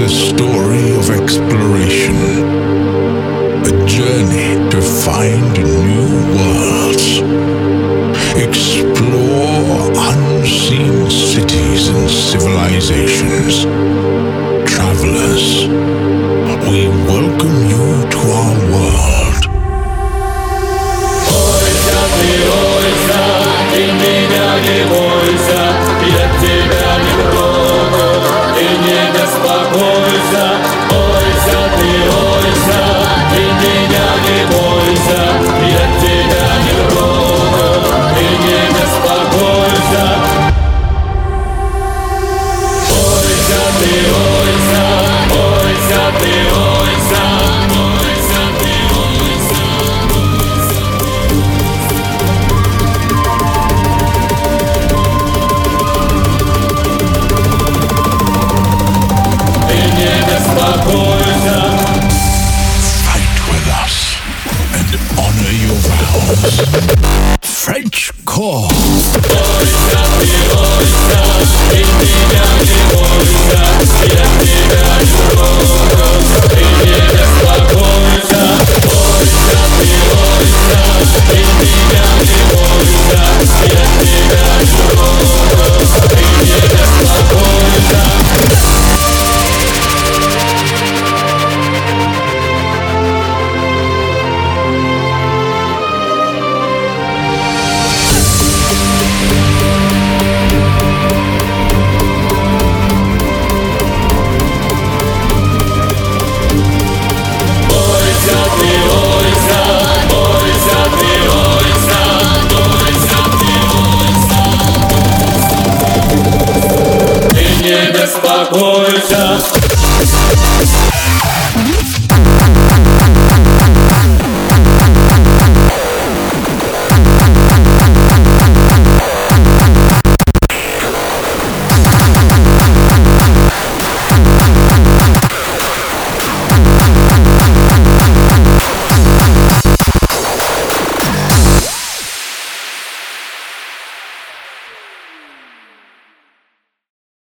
a story of exploration, a journey to find new worlds. Explore unseen cities and civilizations. French core. успокойся.